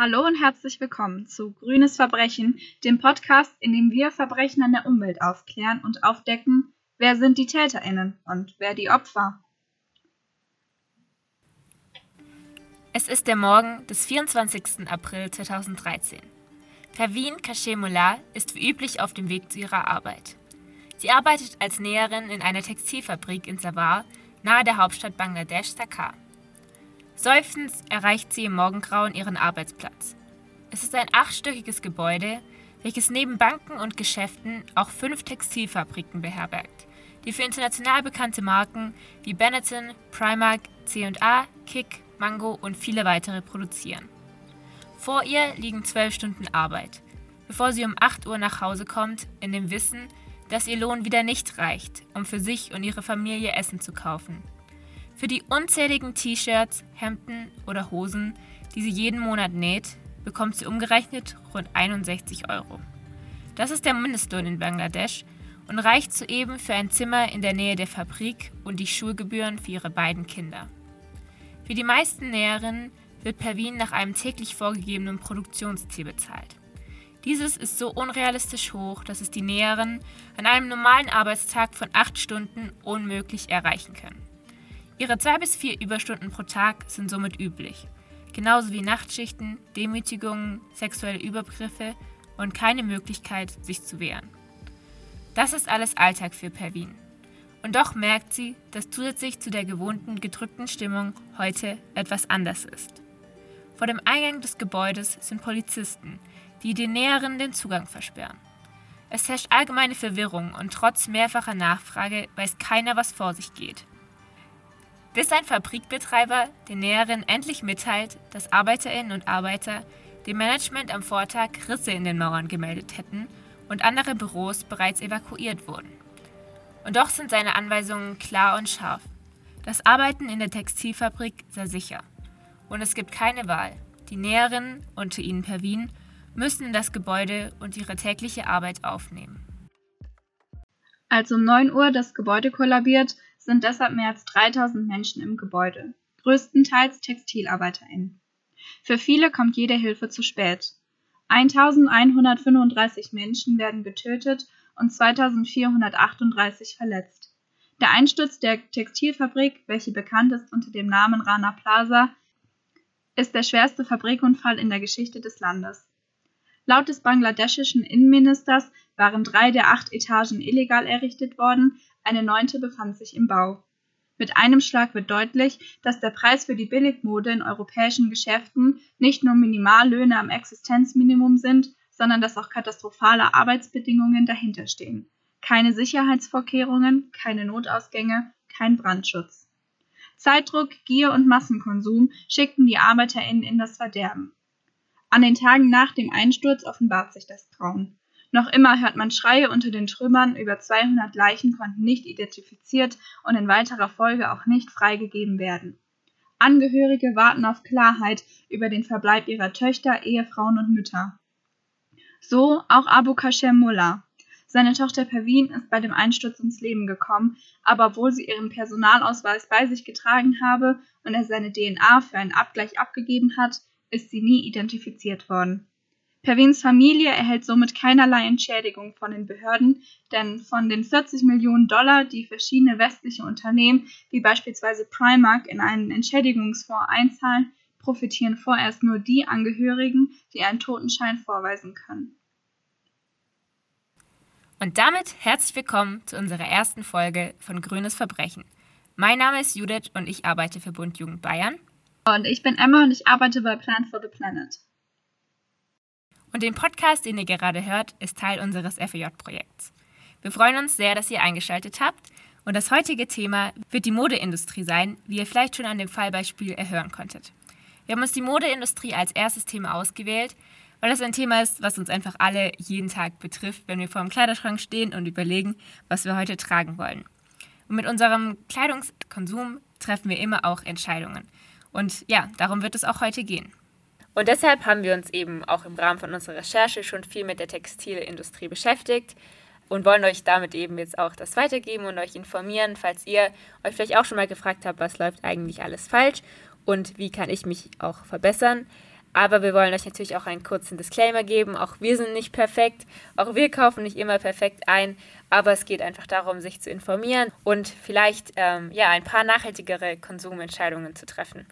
Hallo und herzlich willkommen zu Grünes Verbrechen, dem Podcast, in dem wir Verbrechen an der Umwelt aufklären und aufdecken, wer sind die TäterInnen und wer die Opfer. Es ist der Morgen des 24. April 2013. Praveen Kashemola ist wie üblich auf dem Weg zu ihrer Arbeit. Sie arbeitet als Näherin in einer Textilfabrik in Savar, nahe der Hauptstadt Bangladesch, Dhaka. Seufzend erreicht sie im Morgengrauen ihren Arbeitsplatz. Es ist ein achtstöckiges Gebäude, welches neben Banken und Geschäften auch fünf Textilfabriken beherbergt, die für international bekannte Marken wie Benetton, Primark, C&A, Kick, Mango und viele weitere produzieren. Vor ihr liegen zwölf Stunden Arbeit, bevor sie um 8 Uhr nach Hause kommt, in dem Wissen, dass ihr Lohn wieder nicht reicht, um für sich und ihre Familie Essen zu kaufen. Für die unzähligen T-Shirts, Hemden oder Hosen, die sie jeden Monat näht, bekommt sie umgerechnet rund 61 Euro. Das ist der Mindestlohn in Bangladesch und reicht soeben für ein Zimmer in der Nähe der Fabrik und die Schulgebühren für ihre beiden Kinder. Für die meisten Näherinnen wird Pervin nach einem täglich vorgegebenen Produktionsziel bezahlt. Dieses ist so unrealistisch hoch, dass es die Näherinnen an einem normalen Arbeitstag von acht Stunden unmöglich erreichen können. Ihre zwei bis vier Überstunden pro Tag sind somit üblich, genauso wie Nachtschichten, Demütigungen, sexuelle Übergriffe und keine Möglichkeit, sich zu wehren. Das ist alles Alltag für Pervin. Und doch merkt sie, dass zusätzlich zu der gewohnten gedrückten Stimmung heute etwas anders ist. Vor dem Eingang des Gebäudes sind Polizisten, die den Näheren den Zugang versperren. Es herrscht allgemeine Verwirrung und trotz mehrfacher Nachfrage weiß keiner, was vor sich geht bis ein Fabrikbetreiber den Näheren endlich mitteilt, dass Arbeiterinnen und Arbeiter dem Management am Vortag Risse in den Mauern gemeldet hätten und andere Büros bereits evakuiert wurden. Und doch sind seine Anweisungen klar und scharf. Das Arbeiten in der Textilfabrik sei sicher. Und es gibt keine Wahl. Die Näherinnen, unter ihnen Pervin, müssen in das Gebäude und ihre tägliche Arbeit aufnehmen. Als um 9 Uhr das Gebäude kollabiert, sind deshalb mehr als 3000 Menschen im Gebäude, größtenteils TextilarbeiterInnen. Für viele kommt jede Hilfe zu spät. 1135 Menschen werden getötet und 2438 verletzt. Der Einsturz der Textilfabrik, welche bekannt ist unter dem Namen Rana Plaza, ist der schwerste Fabrikunfall in der Geschichte des Landes. Laut des bangladeschischen Innenministers waren drei der acht Etagen illegal errichtet worden, eine neunte befand sich im Bau. Mit einem Schlag wird deutlich, dass der Preis für die Billigmode in europäischen Geschäften nicht nur Minimallöhne am Existenzminimum sind, sondern dass auch katastrophale Arbeitsbedingungen dahinterstehen. Keine Sicherheitsvorkehrungen, keine Notausgänge, kein Brandschutz. Zeitdruck, Gier und Massenkonsum schickten die ArbeiterInnen in das Verderben. An den Tagen nach dem Einsturz offenbart sich das Grauen. Noch immer hört man Schreie unter den Trümmern, über 200 Leichen konnten nicht identifiziert und in weiterer Folge auch nicht freigegeben werden. Angehörige warten auf Klarheit über den Verbleib ihrer Töchter, Ehefrauen und Mütter. So auch Abu Kashem Mullah. Seine Tochter Pervin ist bei dem Einsturz ums Leben gekommen, aber obwohl sie ihren Personalausweis bei sich getragen habe und er seine DNA für einen Abgleich abgegeben hat, ist sie nie identifiziert worden. Pervins Familie erhält somit keinerlei Entschädigung von den Behörden, denn von den 40 Millionen Dollar, die verschiedene westliche Unternehmen wie beispielsweise Primark in einen Entschädigungsfonds einzahlen, profitieren vorerst nur die Angehörigen, die einen Totenschein vorweisen können. Und damit herzlich willkommen zu unserer ersten Folge von Grünes Verbrechen. Mein Name ist Judith und ich arbeite für Bund Jugend Bayern. Und ich bin Emma und ich arbeite bei Plan for the Planet. Und den Podcast, den ihr gerade hört, ist Teil unseres FEJ-Projekts. Wir freuen uns sehr, dass ihr eingeschaltet habt. Und das heutige Thema wird die Modeindustrie sein, wie ihr vielleicht schon an dem Fallbeispiel erhören konntet. Wir haben uns die Modeindustrie als erstes Thema ausgewählt, weil das ein Thema ist, was uns einfach alle jeden Tag betrifft, wenn wir vor dem Kleiderschrank stehen und überlegen, was wir heute tragen wollen. Und mit unserem Kleidungskonsum treffen wir immer auch Entscheidungen. Und ja, darum wird es auch heute gehen. Und deshalb haben wir uns eben auch im Rahmen von unserer Recherche schon viel mit der Textilindustrie beschäftigt und wollen euch damit eben jetzt auch das weitergeben und euch informieren, falls ihr euch vielleicht auch schon mal gefragt habt, was läuft eigentlich alles falsch und wie kann ich mich auch verbessern. Aber wir wollen euch natürlich auch einen kurzen Disclaimer geben. Auch wir sind nicht perfekt. Auch wir kaufen nicht immer perfekt ein. Aber es geht einfach darum, sich zu informieren und vielleicht ähm, ja, ein paar nachhaltigere Konsumentscheidungen zu treffen.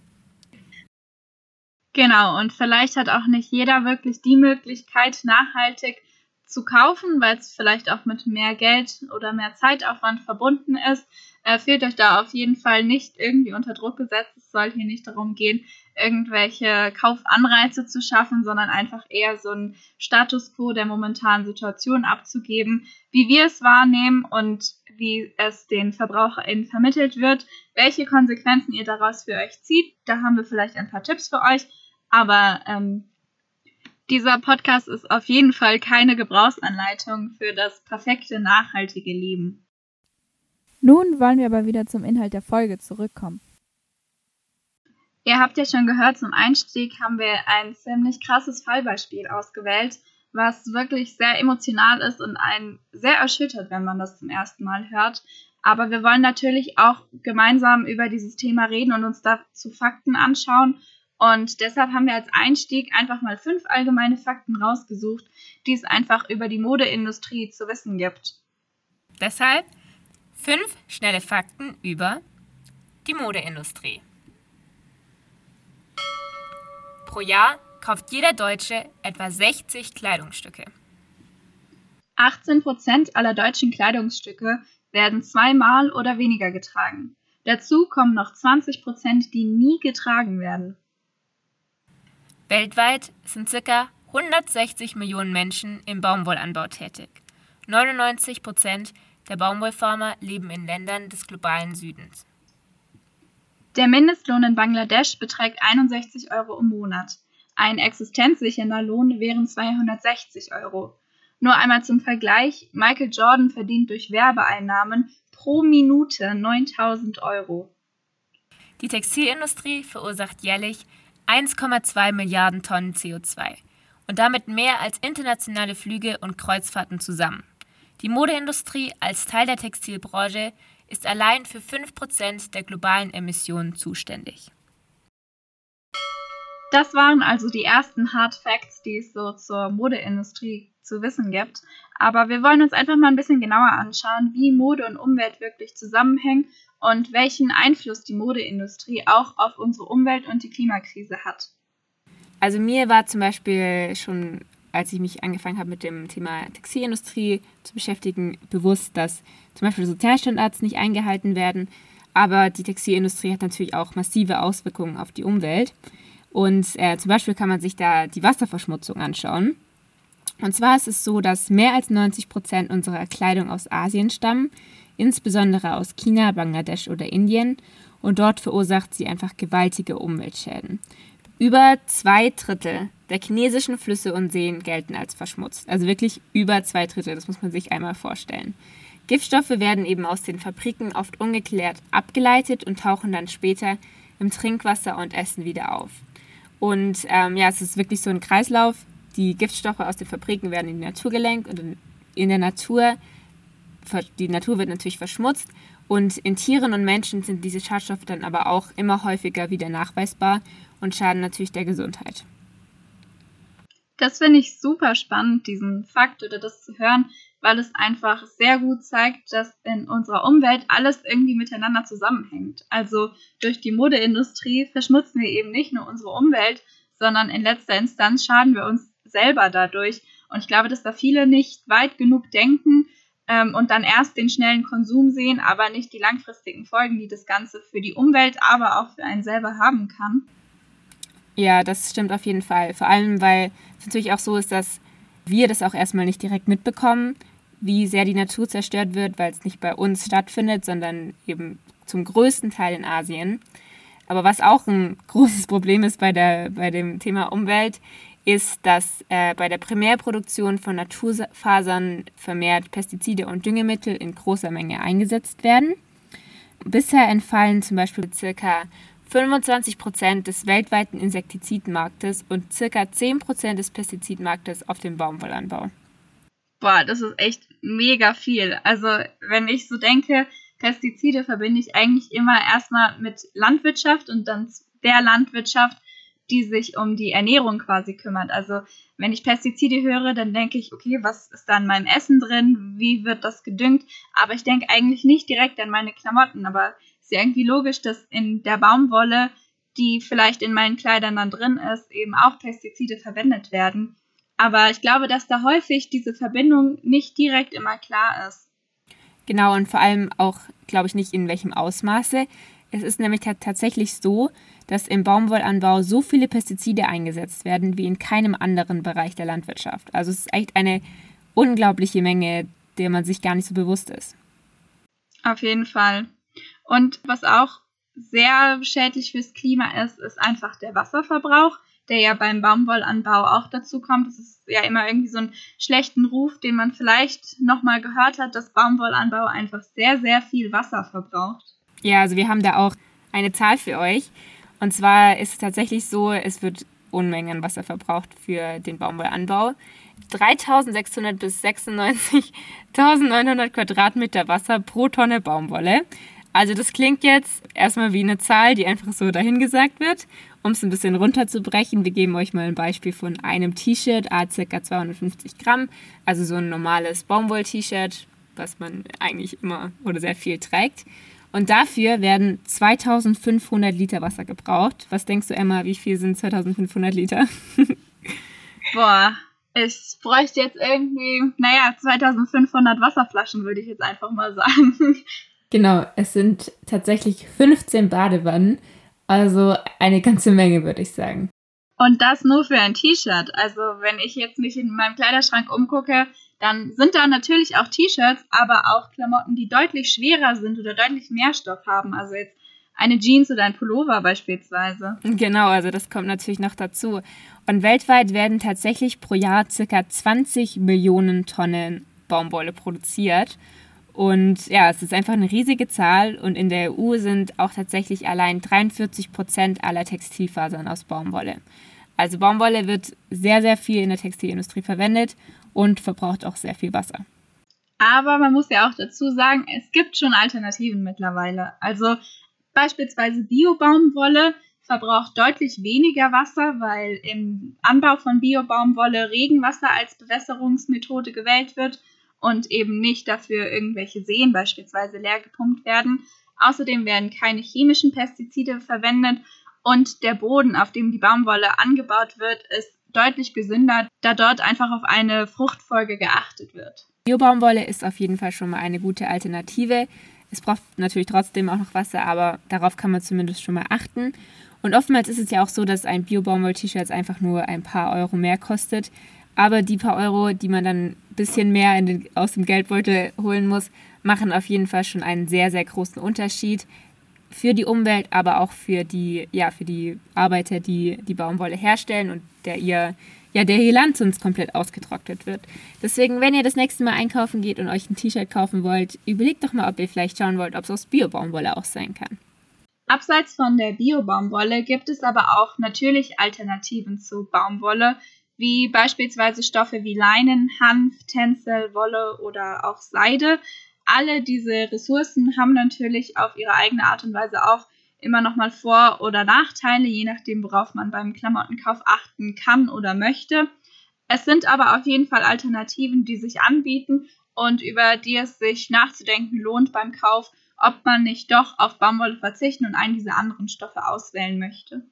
Genau, und vielleicht hat auch nicht jeder wirklich die Möglichkeit, nachhaltig zu kaufen, weil es vielleicht auch mit mehr Geld oder mehr Zeitaufwand verbunden ist. Äh, fühlt euch da auf jeden Fall nicht irgendwie unter Druck gesetzt. Es soll hier nicht darum gehen, irgendwelche Kaufanreize zu schaffen, sondern einfach eher so ein Status quo der momentanen Situation abzugeben, wie wir es wahrnehmen und wie es den VerbraucherInnen vermittelt wird, welche Konsequenzen ihr daraus für euch zieht. Da haben wir vielleicht ein paar Tipps für euch, aber ähm, dieser Podcast ist auf jeden Fall keine Gebrauchsanleitung für das perfekte nachhaltige Leben. Nun wollen wir aber wieder zum Inhalt der Folge zurückkommen. Ihr habt ja schon gehört, zum Einstieg haben wir ein ziemlich krasses Fallbeispiel ausgewählt, was wirklich sehr emotional ist und einen sehr erschüttert, wenn man das zum ersten Mal hört. Aber wir wollen natürlich auch gemeinsam über dieses Thema reden und uns dazu Fakten anschauen und deshalb haben wir als Einstieg einfach mal fünf allgemeine Fakten rausgesucht, die es einfach über die Modeindustrie zu wissen gibt. Deshalb fünf schnelle Fakten über die Modeindustrie. Pro Jahr kauft jeder Deutsche etwa 60 Kleidungsstücke. 18 Prozent aller deutschen Kleidungsstücke werden zweimal oder weniger getragen. Dazu kommen noch 20 Prozent, die nie getragen werden. Weltweit sind ca. 160 Millionen Menschen im Baumwollanbau tätig. 99 Prozent der Baumwollfarmer leben in Ländern des globalen Südens. Der Mindestlohn in Bangladesch beträgt 61 Euro im Monat. Ein existenzsichernder Lohn wären 260 Euro. Nur einmal zum Vergleich, Michael Jordan verdient durch Werbeeinnahmen pro Minute 9000 Euro. Die Textilindustrie verursacht jährlich 1,2 Milliarden Tonnen CO2 und damit mehr als internationale Flüge und Kreuzfahrten zusammen. Die Modeindustrie als Teil der Textilbranche ist allein für 5% der globalen Emissionen zuständig. Das waren also die ersten Hard Facts, die es so zur Modeindustrie zu wissen gibt. Aber wir wollen uns einfach mal ein bisschen genauer anschauen, wie Mode und Umwelt wirklich zusammenhängen und welchen Einfluss die Modeindustrie auch auf unsere Umwelt und die Klimakrise hat. Also mir war zum Beispiel schon, als ich mich angefangen habe mit dem Thema Textilindustrie zu beschäftigen, bewusst, dass zum Beispiel Sozialstandards nicht eingehalten werden. Aber die Textilindustrie hat natürlich auch massive Auswirkungen auf die Umwelt. Und äh, zum Beispiel kann man sich da die Wasserverschmutzung anschauen. Und zwar ist es so, dass mehr als 90 Prozent unserer Kleidung aus Asien stammen insbesondere aus China, Bangladesch oder Indien, und dort verursacht sie einfach gewaltige Umweltschäden. Über zwei Drittel der chinesischen Flüsse und Seen gelten als verschmutzt. Also wirklich über zwei Drittel, das muss man sich einmal vorstellen. Giftstoffe werden eben aus den Fabriken oft ungeklärt abgeleitet und tauchen dann später im Trinkwasser und Essen wieder auf. Und ähm, ja, es ist wirklich so ein Kreislauf. Die Giftstoffe aus den Fabriken werden in die Natur gelenkt und in der Natur die Natur wird natürlich verschmutzt und in Tieren und Menschen sind diese Schadstoffe dann aber auch immer häufiger wieder nachweisbar und schaden natürlich der Gesundheit. Das finde ich super spannend, diesen Fakt oder das zu hören, weil es einfach sehr gut zeigt, dass in unserer Umwelt alles irgendwie miteinander zusammenhängt. Also durch die Modeindustrie verschmutzen wir eben nicht nur unsere Umwelt, sondern in letzter Instanz schaden wir uns selber dadurch. Und ich glaube, dass da viele nicht weit genug denken, ähm, und dann erst den schnellen Konsum sehen, aber nicht die langfristigen Folgen, die das Ganze für die Umwelt, aber auch für einen selber haben kann. Ja, das stimmt auf jeden Fall. Vor allem, weil es natürlich auch so ist, dass wir das auch erstmal nicht direkt mitbekommen, wie sehr die Natur zerstört wird, weil es nicht bei uns stattfindet, sondern eben zum größten Teil in Asien. Aber was auch ein großes Problem ist bei, der, bei dem Thema Umwelt, ist, dass äh, bei der Primärproduktion von Naturfasern vermehrt Pestizide und Düngemittel in großer Menge eingesetzt werden. Bisher entfallen zum Beispiel ca. 25 Prozent des weltweiten Insektizidmarktes und ca. 10 Prozent des Pestizidmarktes auf den Baumwollanbau. Boah, das ist echt mega viel. Also, wenn ich so denke, Pestizide verbinde ich eigentlich immer erstmal mit Landwirtschaft und dann der Landwirtschaft die sich um die Ernährung quasi kümmert. Also wenn ich Pestizide höre, dann denke ich, okay, was ist da in meinem Essen drin? Wie wird das gedüngt? Aber ich denke eigentlich nicht direkt an meine Klamotten. Aber es ist ja irgendwie logisch, dass in der Baumwolle, die vielleicht in meinen Kleidern dann drin ist, eben auch Pestizide verwendet werden. Aber ich glaube, dass da häufig diese Verbindung nicht direkt immer klar ist. Genau, und vor allem auch, glaube ich, nicht in welchem Ausmaße. Es ist nämlich tatsächlich so, dass im Baumwollanbau so viele Pestizide eingesetzt werden wie in keinem anderen Bereich der Landwirtschaft. Also es ist echt eine unglaubliche Menge, der man sich gar nicht so bewusst ist. Auf jeden Fall. Und was auch sehr schädlich fürs Klima ist, ist einfach der Wasserverbrauch, der ja beim Baumwollanbau auch dazu kommt. Das ist ja immer irgendwie so ein schlechten Ruf, den man vielleicht nochmal gehört hat, dass Baumwollanbau einfach sehr, sehr viel Wasser verbraucht. Ja, also wir haben da auch eine Zahl für euch. Und zwar ist es tatsächlich so, es wird Unmengen Wasser verbraucht für den Baumwollanbau. 3600 bis 96.900 Quadratmeter Wasser pro Tonne Baumwolle. Also das klingt jetzt erstmal wie eine Zahl, die einfach so dahingesagt wird. Um es ein bisschen runterzubrechen, wir geben euch mal ein Beispiel von einem T-Shirt, a ca. 250 Gramm. Also so ein normales Baumwoll-T-Shirt, was man eigentlich immer oder sehr viel trägt. Und dafür werden 2500 Liter Wasser gebraucht. Was denkst du, Emma, wie viel sind 2500 Liter? Boah, ich bräuchte jetzt irgendwie, naja, 2500 Wasserflaschen, würde ich jetzt einfach mal sagen. Genau, es sind tatsächlich 15 Badewannen, also eine ganze Menge, würde ich sagen. Und das nur für ein T-Shirt. Also wenn ich jetzt nicht in meinem Kleiderschrank umgucke, dann sind da natürlich auch T-Shirts, aber auch Klamotten, die deutlich schwerer sind oder deutlich mehr Stoff haben. Also jetzt eine Jeans oder ein Pullover beispielsweise. Genau, also das kommt natürlich noch dazu. Und weltweit werden tatsächlich pro Jahr circa 20 Millionen Tonnen Baumwolle produziert. Und ja, es ist einfach eine riesige Zahl und in der EU sind auch tatsächlich allein 43 Prozent aller Textilfasern aus Baumwolle. Also Baumwolle wird sehr, sehr viel in der Textilindustrie verwendet und verbraucht auch sehr viel Wasser. Aber man muss ja auch dazu sagen, es gibt schon Alternativen mittlerweile. Also beispielsweise Bio-Baumwolle verbraucht deutlich weniger Wasser, weil im Anbau von Bio-Baumwolle Regenwasser als Bewässerungsmethode gewählt wird und eben nicht dafür irgendwelche Seen beispielsweise leer gepumpt werden. Außerdem werden keine chemischen Pestizide verwendet und der Boden, auf dem die Baumwolle angebaut wird, ist deutlich gesünder, da dort einfach auf eine Fruchtfolge geachtet wird. Biobaumwolle ist auf jeden Fall schon mal eine gute Alternative. Es braucht natürlich trotzdem auch noch Wasser, aber darauf kann man zumindest schon mal achten. Und oftmals ist es ja auch so, dass ein Bio-Baumwoll-T-Shirt einfach nur ein paar Euro mehr kostet. Aber die paar Euro, die man dann ein bisschen mehr den, aus dem Geldbeutel holen muss, machen auf jeden Fall schon einen sehr, sehr großen Unterschied für die Umwelt, aber auch für die, ja, für die Arbeiter, die die Baumwolle herstellen und der ihr, ja, der ihr Land sonst komplett ausgetrocknet wird. Deswegen, wenn ihr das nächste Mal einkaufen geht und euch ein T-Shirt kaufen wollt, überlegt doch mal, ob ihr vielleicht schauen wollt, ob es aus Bio-Baumwolle auch sein kann. Abseits von der Bio-Baumwolle gibt es aber auch natürlich Alternativen zu Baumwolle, wie beispielsweise Stoffe wie Leinen, Hanf, Tencel, Wolle oder auch Seide. Alle diese Ressourcen haben natürlich auf ihre eigene Art und Weise auch immer nochmal Vor- oder Nachteile, je nachdem, worauf man beim Klamottenkauf achten kann oder möchte. Es sind aber auf jeden Fall Alternativen, die sich anbieten und über die es sich nachzudenken lohnt beim Kauf, ob man nicht doch auf Baumwolle verzichten und einen dieser anderen Stoffe auswählen möchte.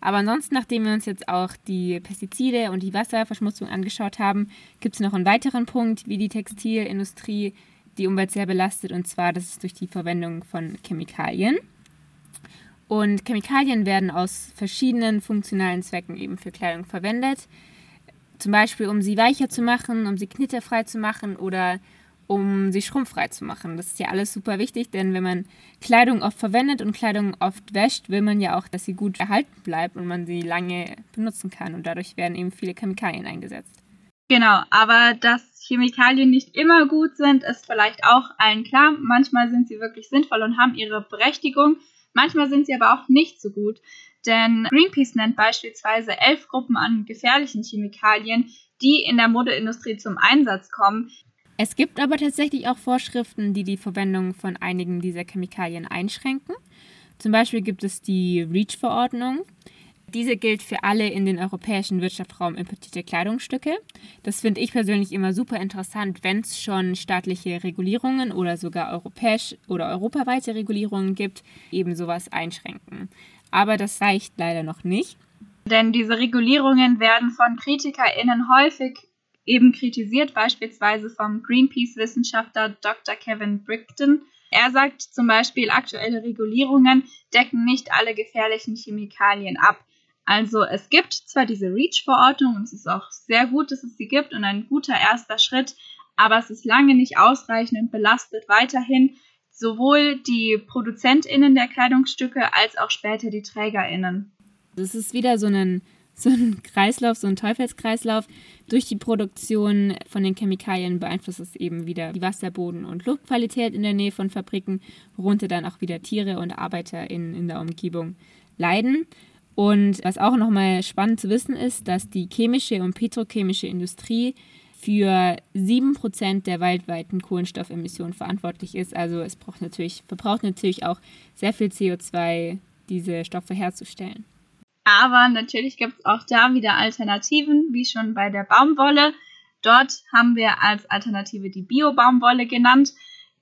Aber ansonsten, nachdem wir uns jetzt auch die Pestizide und die Wasserverschmutzung angeschaut haben, gibt es noch einen weiteren Punkt, wie die Textilindustrie die Umwelt sehr belastet, und zwar das ist durch die Verwendung von Chemikalien. Und Chemikalien werden aus verschiedenen funktionalen Zwecken eben für Kleidung verwendet. Zum Beispiel, um sie weicher zu machen, um sie knitterfrei zu machen oder um sie schrumpffrei zu machen. Das ist ja alles super wichtig, denn wenn man Kleidung oft verwendet und Kleidung oft wäscht, will man ja auch, dass sie gut erhalten bleibt und man sie lange benutzen kann. Und dadurch werden eben viele Chemikalien eingesetzt. Genau, aber dass Chemikalien nicht immer gut sind, ist vielleicht auch allen klar. Manchmal sind sie wirklich sinnvoll und haben ihre Berechtigung. Manchmal sind sie aber auch nicht so gut. Denn Greenpeace nennt beispielsweise elf Gruppen an gefährlichen Chemikalien, die in der Modeindustrie zum Einsatz kommen. Es gibt aber tatsächlich auch Vorschriften, die die Verwendung von einigen dieser Chemikalien einschränken. Zum Beispiel gibt es die REACH-Verordnung. Diese gilt für alle in den europäischen Wirtschaftsraum importierte Kleidungsstücke. Das finde ich persönlich immer super interessant, wenn es schon staatliche Regulierungen oder sogar europäisch oder europaweite Regulierungen gibt, eben sowas einschränken. Aber das reicht leider noch nicht. Denn diese Regulierungen werden von KritikerInnen häufig eben kritisiert, beispielsweise vom Greenpeace-Wissenschaftler Dr. Kevin Brickton. Er sagt zum Beispiel, aktuelle Regulierungen decken nicht alle gefährlichen Chemikalien ab. Also es gibt zwar diese REACH-Verordnung und es ist auch sehr gut, dass es sie gibt und ein guter erster Schritt, aber es ist lange nicht ausreichend und belastet weiterhin sowohl die ProduzentInnen der Kleidungsstücke als auch später die TrägerInnen. Das ist wieder so ein, so ein Kreislauf, so ein Teufelskreislauf. Durch die Produktion von den Chemikalien beeinflusst es eben wieder die Wasser-, Boden- und Luftqualität in der Nähe von Fabriken, worunter dann auch wieder Tiere und ArbeiterInnen in der Umgebung leiden. Und was auch nochmal spannend zu wissen ist, dass die chemische und petrochemische Industrie für 7% der weltweiten Kohlenstoffemissionen verantwortlich ist. Also es braucht natürlich, verbraucht natürlich auch sehr viel CO2, diese Stoffe herzustellen. Aber natürlich gibt es auch da wieder Alternativen, wie schon bei der Baumwolle. Dort haben wir als Alternative die Bio-Baumwolle genannt.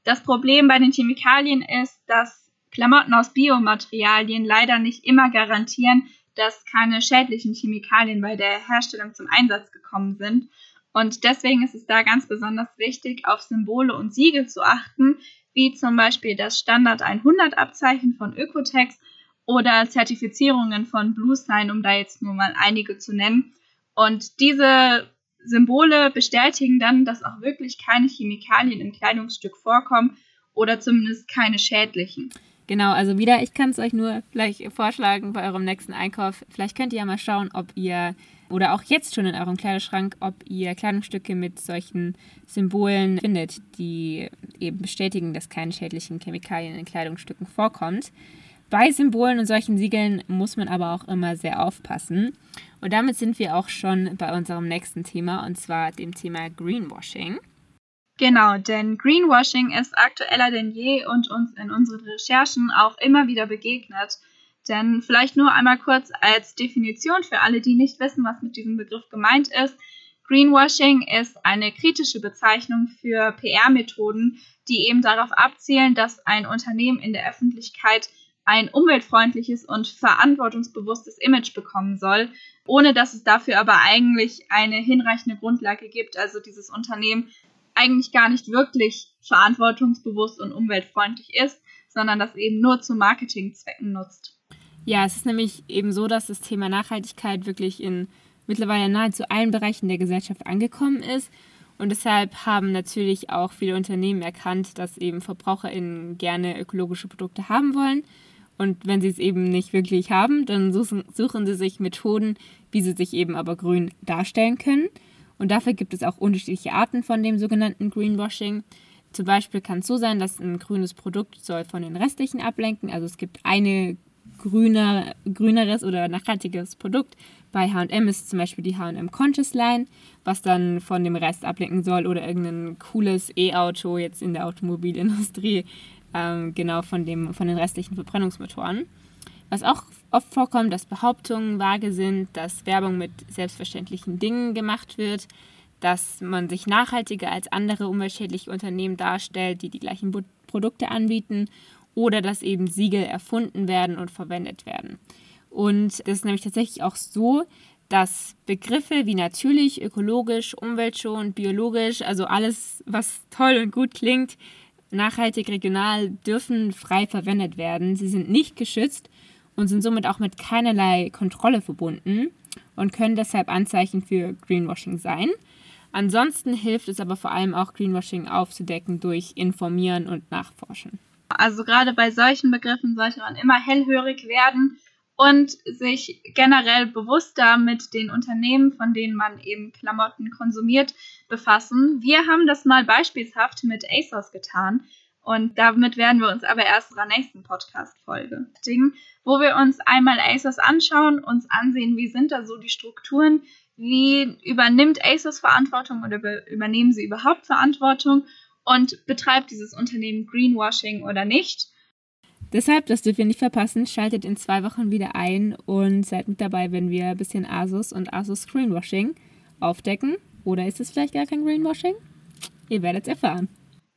Das Problem bei den Chemikalien ist, dass Klamotten aus Biomaterialien leider nicht immer garantieren, dass keine schädlichen Chemikalien bei der Herstellung zum Einsatz gekommen sind. Und deswegen ist es da ganz besonders wichtig, auf Symbole und Siegel zu achten, wie zum Beispiel das Standard 100 Abzeichen von Ökotex oder Zertifizierungen von BlueSign, um da jetzt nur mal einige zu nennen. Und diese Symbole bestätigen dann, dass auch wirklich keine Chemikalien im Kleidungsstück vorkommen oder zumindest keine schädlichen. Genau, also wieder, ich kann es euch nur vielleicht vorschlagen bei eurem nächsten Einkauf. Vielleicht könnt ihr ja mal schauen, ob ihr oder auch jetzt schon in eurem Kleiderschrank, ob ihr Kleidungsstücke mit solchen Symbolen findet, die eben bestätigen, dass keine schädlichen Chemikalien in Kleidungsstücken vorkommt. Bei Symbolen und solchen Siegeln muss man aber auch immer sehr aufpassen. Und damit sind wir auch schon bei unserem nächsten Thema, und zwar dem Thema Greenwashing. Genau, denn Greenwashing ist aktueller denn je und uns in unseren Recherchen auch immer wieder begegnet. Denn vielleicht nur einmal kurz als Definition für alle, die nicht wissen, was mit diesem Begriff gemeint ist. Greenwashing ist eine kritische Bezeichnung für PR-Methoden, die eben darauf abzielen, dass ein Unternehmen in der Öffentlichkeit ein umweltfreundliches und verantwortungsbewusstes Image bekommen soll, ohne dass es dafür aber eigentlich eine hinreichende Grundlage gibt. Also dieses Unternehmen eigentlich gar nicht wirklich verantwortungsbewusst und umweltfreundlich ist, sondern das eben nur zu Marketingzwecken nutzt. Ja, es ist nämlich eben so, dass das Thema Nachhaltigkeit wirklich in mittlerweile nahezu allen Bereichen der Gesellschaft angekommen ist. Und deshalb haben natürlich auch viele Unternehmen erkannt, dass eben VerbraucherInnen gerne ökologische Produkte haben wollen. Und wenn sie es eben nicht wirklich haben, dann suchen, suchen sie sich Methoden, wie sie sich eben aber grün darstellen können. Und dafür gibt es auch unterschiedliche Arten von dem sogenannten Greenwashing. Zum Beispiel kann es so sein, dass ein grünes Produkt soll von den restlichen ablenken. Also es gibt eine grüner, grüneres oder nachhaltiges Produkt. Bei H&M ist zum Beispiel die H&M Conscious Line, was dann von dem Rest ablenken soll oder irgendein cooles E-Auto jetzt in der Automobilindustrie, ähm, genau von, dem, von den restlichen Verbrennungsmotoren. Was auch oft vorkommt, dass Behauptungen vage sind, dass Werbung mit selbstverständlichen Dingen gemacht wird, dass man sich nachhaltiger als andere umweltschädliche Unternehmen darstellt, die die gleichen Produkte anbieten oder dass eben Siegel erfunden werden und verwendet werden. Und das ist nämlich tatsächlich auch so, dass Begriffe wie natürlich, ökologisch, umweltschonend, biologisch, also alles, was toll und gut klingt, nachhaltig, regional, dürfen frei verwendet werden. Sie sind nicht geschützt und sind somit auch mit keinerlei Kontrolle verbunden und können deshalb Anzeichen für Greenwashing sein. Ansonsten hilft es aber vor allem auch, Greenwashing aufzudecken durch Informieren und Nachforschen. Also gerade bei solchen Begriffen sollte man immer hellhörig werden und sich generell bewusster mit den Unternehmen, von denen man eben Klamotten konsumiert, befassen. Wir haben das mal beispielshaft mit ASOS getan. Und damit werden wir uns aber erst in der nächsten Podcast-Folge wo wir uns einmal ASOS anschauen, uns ansehen, wie sind da so die Strukturen, wie übernimmt ASOS Verantwortung oder übernehmen sie überhaupt Verantwortung und betreibt dieses Unternehmen Greenwashing oder nicht. Deshalb, das dürft ihr nicht verpassen, schaltet in zwei Wochen wieder ein und seid mit dabei, wenn wir ein bisschen Asus und Asus Greenwashing aufdecken. Oder ist es vielleicht gar kein Greenwashing? Ihr werdet es erfahren.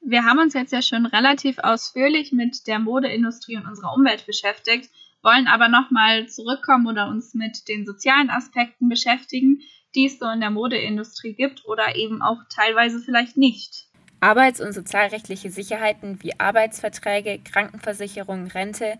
Wir haben uns jetzt ja schon relativ ausführlich mit der Modeindustrie und unserer Umwelt beschäftigt, wollen aber nochmal zurückkommen oder uns mit den sozialen Aspekten beschäftigen, die es so in der Modeindustrie gibt oder eben auch teilweise vielleicht nicht. Arbeits- und sozialrechtliche Sicherheiten wie Arbeitsverträge, Krankenversicherung, Rente,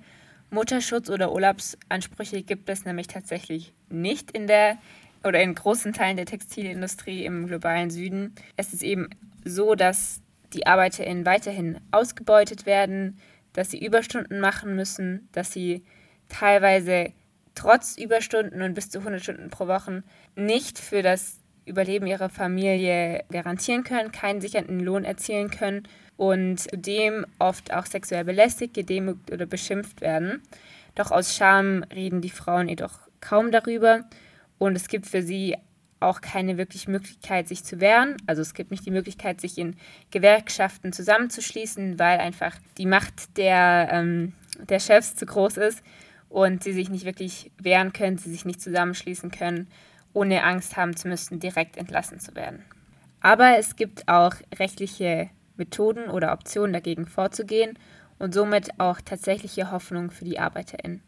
Mutterschutz oder Urlaubsansprüche gibt es nämlich tatsächlich nicht in der oder in großen Teilen der Textilindustrie im globalen Süden. Es ist eben so, dass die ArbeiterInnen weiterhin ausgebeutet werden, dass sie Überstunden machen müssen, dass sie teilweise trotz Überstunden und bis zu 100 Stunden pro Woche nicht für das Überleben ihrer Familie garantieren können, keinen sichernden Lohn erzielen können und zudem oft auch sexuell belästigt, gedemütigt oder beschimpft werden. Doch aus Scham reden die Frauen jedoch kaum darüber und es gibt für sie auch keine wirkliche Möglichkeit, sich zu wehren. Also es gibt nicht die Möglichkeit, sich in Gewerkschaften zusammenzuschließen, weil einfach die Macht der, ähm, der Chefs zu groß ist und sie sich nicht wirklich wehren können, sie sich nicht zusammenschließen können ohne Angst haben zu müssen, direkt entlassen zu werden. Aber es gibt auch rechtliche Methoden oder Optionen dagegen vorzugehen und somit auch tatsächliche Hoffnung für die ArbeiterInnen.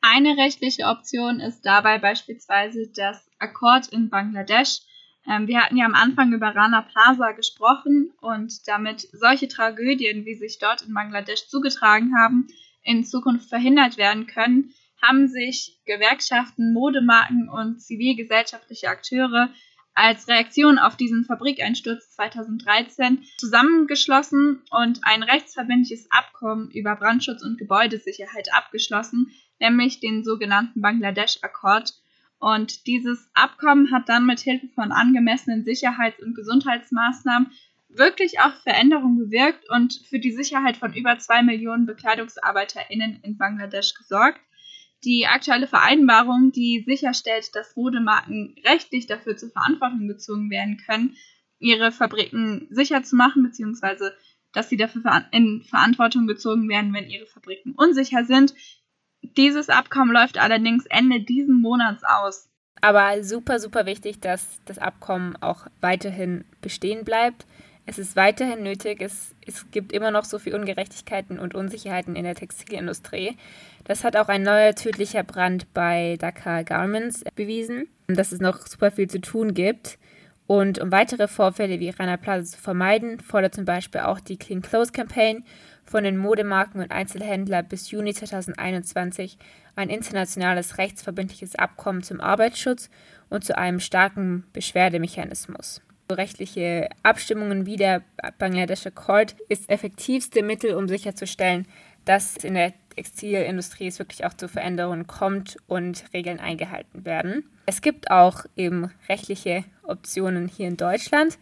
Eine rechtliche Option ist dabei beispielsweise das Akkord in Bangladesch. Ähm, wir hatten ja am Anfang über Rana Plaza gesprochen und damit solche Tragödien, wie sich dort in Bangladesch zugetragen haben, in Zukunft verhindert werden können, haben sich Gewerkschaften, Modemarken und zivilgesellschaftliche Akteure als Reaktion auf diesen Fabrikeinsturz 2013 zusammengeschlossen und ein rechtsverbindliches Abkommen über Brandschutz und Gebäudesicherheit abgeschlossen, nämlich den sogenannten Bangladesch-Akkord. Und dieses Abkommen hat dann mit Hilfe von angemessenen Sicherheits- und Gesundheitsmaßnahmen wirklich auch Veränderungen bewirkt und für die Sicherheit von über zwei Millionen BekleidungsarbeiterInnen in Bangladesch gesorgt die aktuelle Vereinbarung, die sicherstellt, dass Modemarken rechtlich dafür zur Verantwortung gezogen werden können, ihre Fabriken sicher zu machen, beziehungsweise dass sie dafür in Verantwortung gezogen werden, wenn ihre Fabriken unsicher sind. Dieses Abkommen läuft allerdings Ende diesen Monats aus. Aber super, super wichtig, dass das Abkommen auch weiterhin bestehen bleibt. Es ist weiterhin nötig. Es, es gibt immer noch so viel Ungerechtigkeiten und Unsicherheiten in der Textilindustrie. Das hat auch ein neuer tödlicher Brand bei Dakar Garments bewiesen, dass es noch super viel zu tun gibt. Und um weitere Vorfälle wie Rana Plaza zu vermeiden, fordert zum Beispiel auch die Clean Clothes Campaign von den Modemarken und Einzelhändlern bis Juni 2021 ein internationales rechtsverbindliches Abkommen zum Arbeitsschutz und zu einem starken Beschwerdemechanismus. Rechtliche Abstimmungen wie der Bangladescher Court ist effektivste Mittel, um sicherzustellen, dass in der Textilindustrie es wirklich auch zu Veränderungen kommt und Regeln eingehalten werden. Es gibt auch eben rechtliche Optionen hier in Deutschland.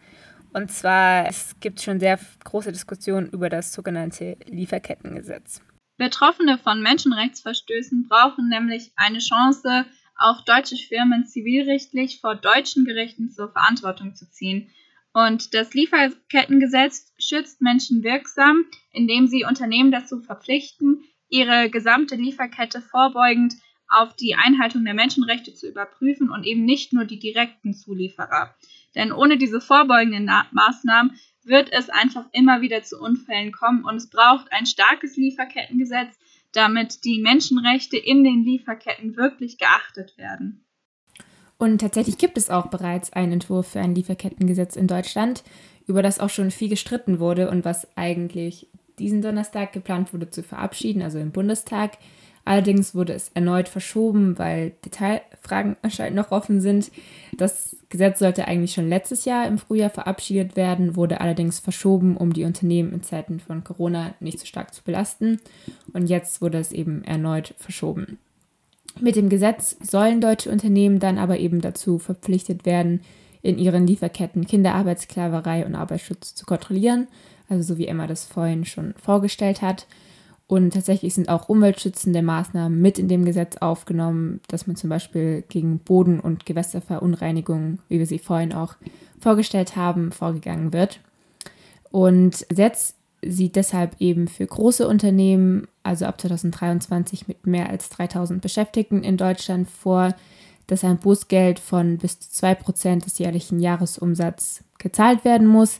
Und zwar, es gibt schon sehr große Diskussionen über das sogenannte Lieferkettengesetz. Betroffene von Menschenrechtsverstößen brauchen nämlich eine Chance, auch deutsche Firmen zivilrechtlich vor deutschen Gerichten zur Verantwortung zu ziehen. Und das Lieferkettengesetz schützt Menschen wirksam, indem sie Unternehmen dazu verpflichten, ihre gesamte Lieferkette vorbeugend auf die Einhaltung der Menschenrechte zu überprüfen und eben nicht nur die direkten Zulieferer. Denn ohne diese vorbeugenden Maßnahmen wird es einfach immer wieder zu Unfällen kommen und es braucht ein starkes Lieferkettengesetz, damit die Menschenrechte in den Lieferketten wirklich geachtet werden. Und tatsächlich gibt es auch bereits einen Entwurf für ein Lieferkettengesetz in Deutschland, über das auch schon viel gestritten wurde und was eigentlich diesen Donnerstag geplant wurde zu verabschieden, also im Bundestag. Allerdings wurde es erneut verschoben, weil Detailfragen anscheinend noch offen sind. Das Gesetz sollte eigentlich schon letztes Jahr im Frühjahr verabschiedet werden, wurde allerdings verschoben, um die Unternehmen in Zeiten von Corona nicht so stark zu belasten. Und jetzt wurde es eben erneut verschoben. Mit dem Gesetz sollen deutsche Unternehmen dann aber eben dazu verpflichtet werden, in ihren Lieferketten Kinderarbeitssklaverei und Arbeitsschutz zu kontrollieren, also so wie Emma das vorhin schon vorgestellt hat. Und tatsächlich sind auch umweltschützende Maßnahmen mit in dem Gesetz aufgenommen, dass man zum Beispiel gegen Boden- und Gewässerverunreinigungen, wie wir sie vorhin auch vorgestellt haben, vorgegangen wird. Und jetzt sieht deshalb eben für große Unternehmen, also ab 2023 mit mehr als 3000 Beschäftigten in Deutschland vor, dass ein Bußgeld von bis zu 2% des jährlichen Jahresumsatzes gezahlt werden muss,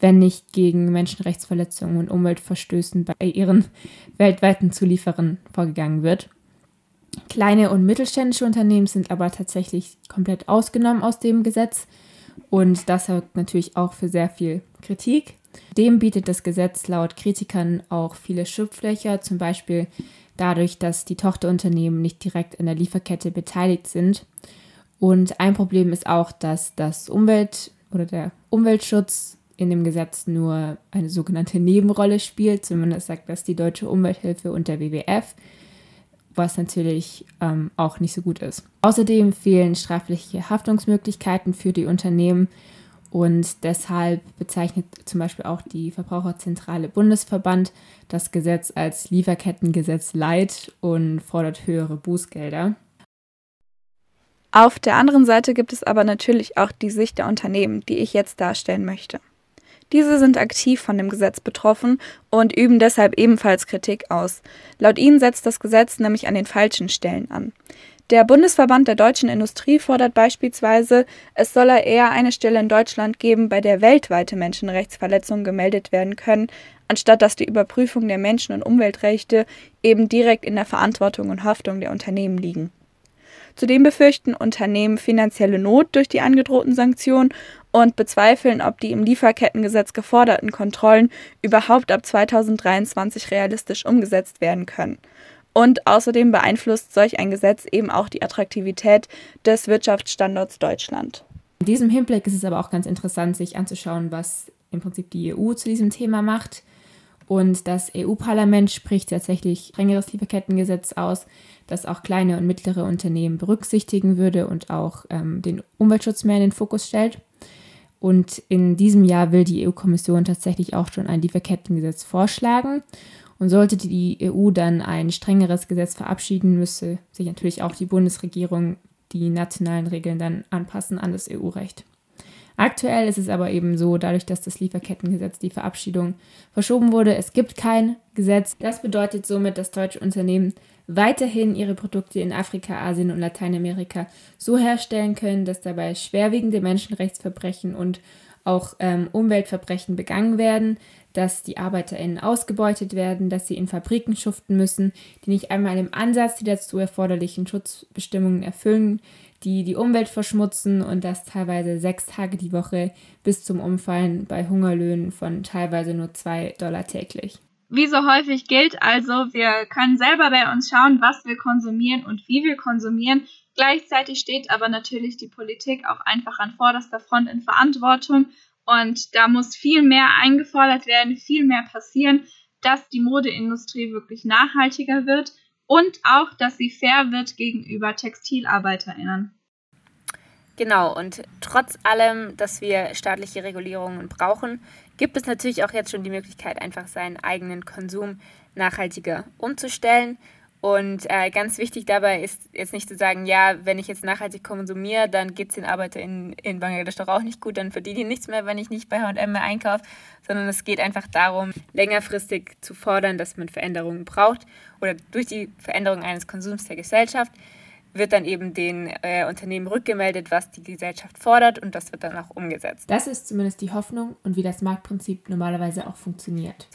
wenn nicht gegen Menschenrechtsverletzungen und Umweltverstößen bei ihren weltweiten Zulieferern vorgegangen wird. Kleine und mittelständische Unternehmen sind aber tatsächlich komplett ausgenommen aus dem Gesetz und das sorgt natürlich auch für sehr viel Kritik. Dem bietet das Gesetz laut Kritikern auch viele Schlupflöcher, zum Beispiel dadurch, dass die Tochterunternehmen nicht direkt in der Lieferkette beteiligt sind. Und ein Problem ist auch, dass das Umwelt oder der Umweltschutz in dem Gesetz nur eine sogenannte Nebenrolle spielt. Zumindest sagt das die Deutsche Umwelthilfe und der WWF, was natürlich ähm, auch nicht so gut ist. Außerdem fehlen strafliche Haftungsmöglichkeiten für die Unternehmen und deshalb bezeichnet zum Beispiel auch die Verbraucherzentrale Bundesverband das Gesetz als Lieferkettengesetz Light und fordert höhere Bußgelder. Auf der anderen Seite gibt es aber natürlich auch die Sicht der Unternehmen, die ich jetzt darstellen möchte. Diese sind aktiv von dem Gesetz betroffen und üben deshalb ebenfalls Kritik aus. Laut ihnen setzt das Gesetz nämlich an den falschen Stellen an. Der Bundesverband der deutschen Industrie fordert beispielsweise, es solle eher eine Stelle in Deutschland geben, bei der weltweite Menschenrechtsverletzungen gemeldet werden können, anstatt dass die Überprüfung der Menschen- und Umweltrechte eben direkt in der Verantwortung und Haftung der Unternehmen liegen. Zudem befürchten Unternehmen finanzielle Not durch die angedrohten Sanktionen und bezweifeln, ob die im Lieferkettengesetz geforderten Kontrollen überhaupt ab 2023 realistisch umgesetzt werden können. Und außerdem beeinflusst solch ein Gesetz eben auch die Attraktivität des Wirtschaftsstandorts Deutschland. In diesem Hinblick ist es aber auch ganz interessant, sich anzuschauen, was im Prinzip die EU zu diesem Thema macht. Und das EU-Parlament spricht tatsächlich strengeres Lieferkettengesetz aus, das auch kleine und mittlere Unternehmen berücksichtigen würde und auch ähm, den Umweltschutz mehr in den Fokus stellt. Und in diesem Jahr will die EU-Kommission tatsächlich auch schon ein Lieferkettengesetz vorschlagen. Und sollte die EU dann ein strengeres Gesetz verabschieden, müsse sich natürlich auch die Bundesregierung die nationalen Regeln dann anpassen an das EU-Recht. Aktuell ist es aber eben so, dadurch, dass das Lieferkettengesetz die Verabschiedung verschoben wurde, es gibt kein Gesetz. Das bedeutet somit, dass deutsche Unternehmen weiterhin ihre Produkte in Afrika, Asien und Lateinamerika so herstellen können, dass dabei schwerwiegende Menschenrechtsverbrechen und auch ähm, Umweltverbrechen begangen werden, dass die ArbeiterInnen ausgebeutet werden, dass sie in Fabriken schuften müssen, die nicht einmal im Ansatz die dazu erforderlichen Schutzbestimmungen erfüllen, die die Umwelt verschmutzen und das teilweise sechs Tage die Woche bis zum Umfallen bei Hungerlöhnen von teilweise nur zwei Dollar täglich. Wie so häufig gilt also, wir können selber bei uns schauen, was wir konsumieren und wie wir konsumieren. Gleichzeitig steht aber natürlich die Politik auch einfach an vorderster Front in Verantwortung und da muss viel mehr eingefordert werden, viel mehr passieren, dass die Modeindustrie wirklich nachhaltiger wird und auch, dass sie fair wird gegenüber TextilarbeiterInnen. Genau, und trotz allem, dass wir staatliche Regulierungen brauchen, gibt es natürlich auch jetzt schon die Möglichkeit, einfach seinen eigenen Konsum nachhaltiger umzustellen. Und äh, ganz wichtig dabei ist jetzt nicht zu sagen, ja, wenn ich jetzt nachhaltig konsumiere, dann geht es den ArbeiterInnen in Bangladesch doch auch nicht gut, dann verdiene ich nichts mehr, wenn ich nicht bei H&M mehr einkaufe, sondern es geht einfach darum, längerfristig zu fordern, dass man Veränderungen braucht oder durch die Veränderung eines Konsums der Gesellschaft wird dann eben den äh, Unternehmen rückgemeldet, was die Gesellschaft fordert und das wird dann auch umgesetzt. Das ist zumindest die Hoffnung und wie das Marktprinzip normalerweise auch funktioniert.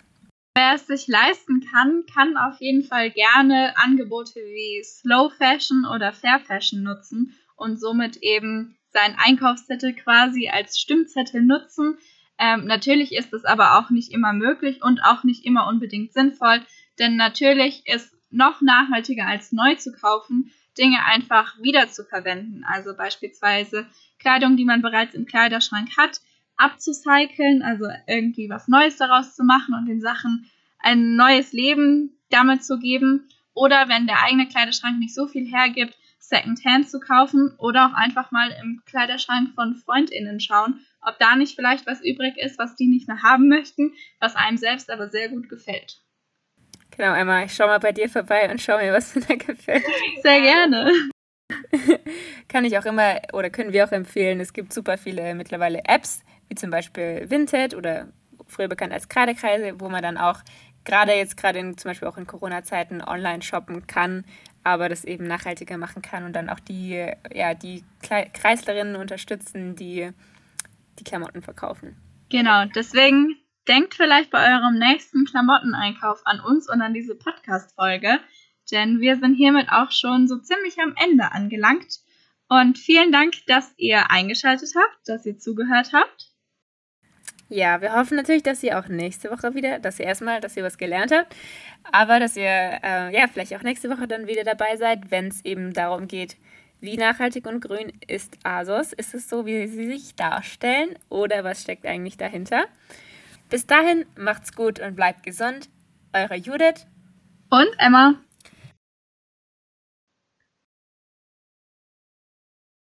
Wer es sich leisten kann, kann auf jeden Fall gerne Angebote wie Slow Fashion oder Fair Fashion nutzen und somit eben seinen Einkaufszettel quasi als Stimmzettel nutzen. Ähm, natürlich ist es aber auch nicht immer möglich und auch nicht immer unbedingt sinnvoll, denn natürlich ist noch nachhaltiger als neu zu kaufen, Dinge einfach wieder zu verwenden. Also beispielsweise Kleidung, die man bereits im Kleiderschrank hat, abzucyceln, also irgendwie was Neues daraus zu machen und den Sachen ein neues Leben damit zu geben. Oder wenn der eigene Kleiderschrank nicht so viel hergibt, Secondhand zu kaufen oder auch einfach mal im Kleiderschrank von FreundInnen schauen, ob da nicht vielleicht was übrig ist, was die nicht mehr haben möchten, was einem selbst aber sehr gut gefällt. Genau, Emma, ich schau mal bei dir vorbei und schau mir, was mir da gefällt. Sehr gerne. Kann ich auch immer oder können wir auch empfehlen. Es gibt super viele mittlerweile Apps, wie zum Beispiel Vinted oder früher bekannt als Kradekreise, wo man dann auch gerade jetzt gerade in zum Beispiel auch in Corona-Zeiten online shoppen kann, aber das eben nachhaltiger machen kann und dann auch die, ja, die Kreislerinnen unterstützen, die die Klamotten verkaufen. Genau, deswegen denkt vielleicht bei eurem nächsten Klamotteneinkauf an uns und an diese Podcast-Folge, denn wir sind hiermit auch schon so ziemlich am Ende angelangt. Und vielen Dank, dass ihr eingeschaltet habt, dass ihr zugehört habt. Ja, wir hoffen natürlich, dass ihr auch nächste Woche wieder, dass ihr erstmal, dass ihr was gelernt habt, aber dass ihr äh, ja vielleicht auch nächste Woche dann wieder dabei seid, wenn es eben darum geht, wie nachhaltig und grün ist ASOS? Ist es so, wie sie sich darstellen oder was steckt eigentlich dahinter? Bis dahin macht's gut und bleibt gesund. Eure Judith und Emma.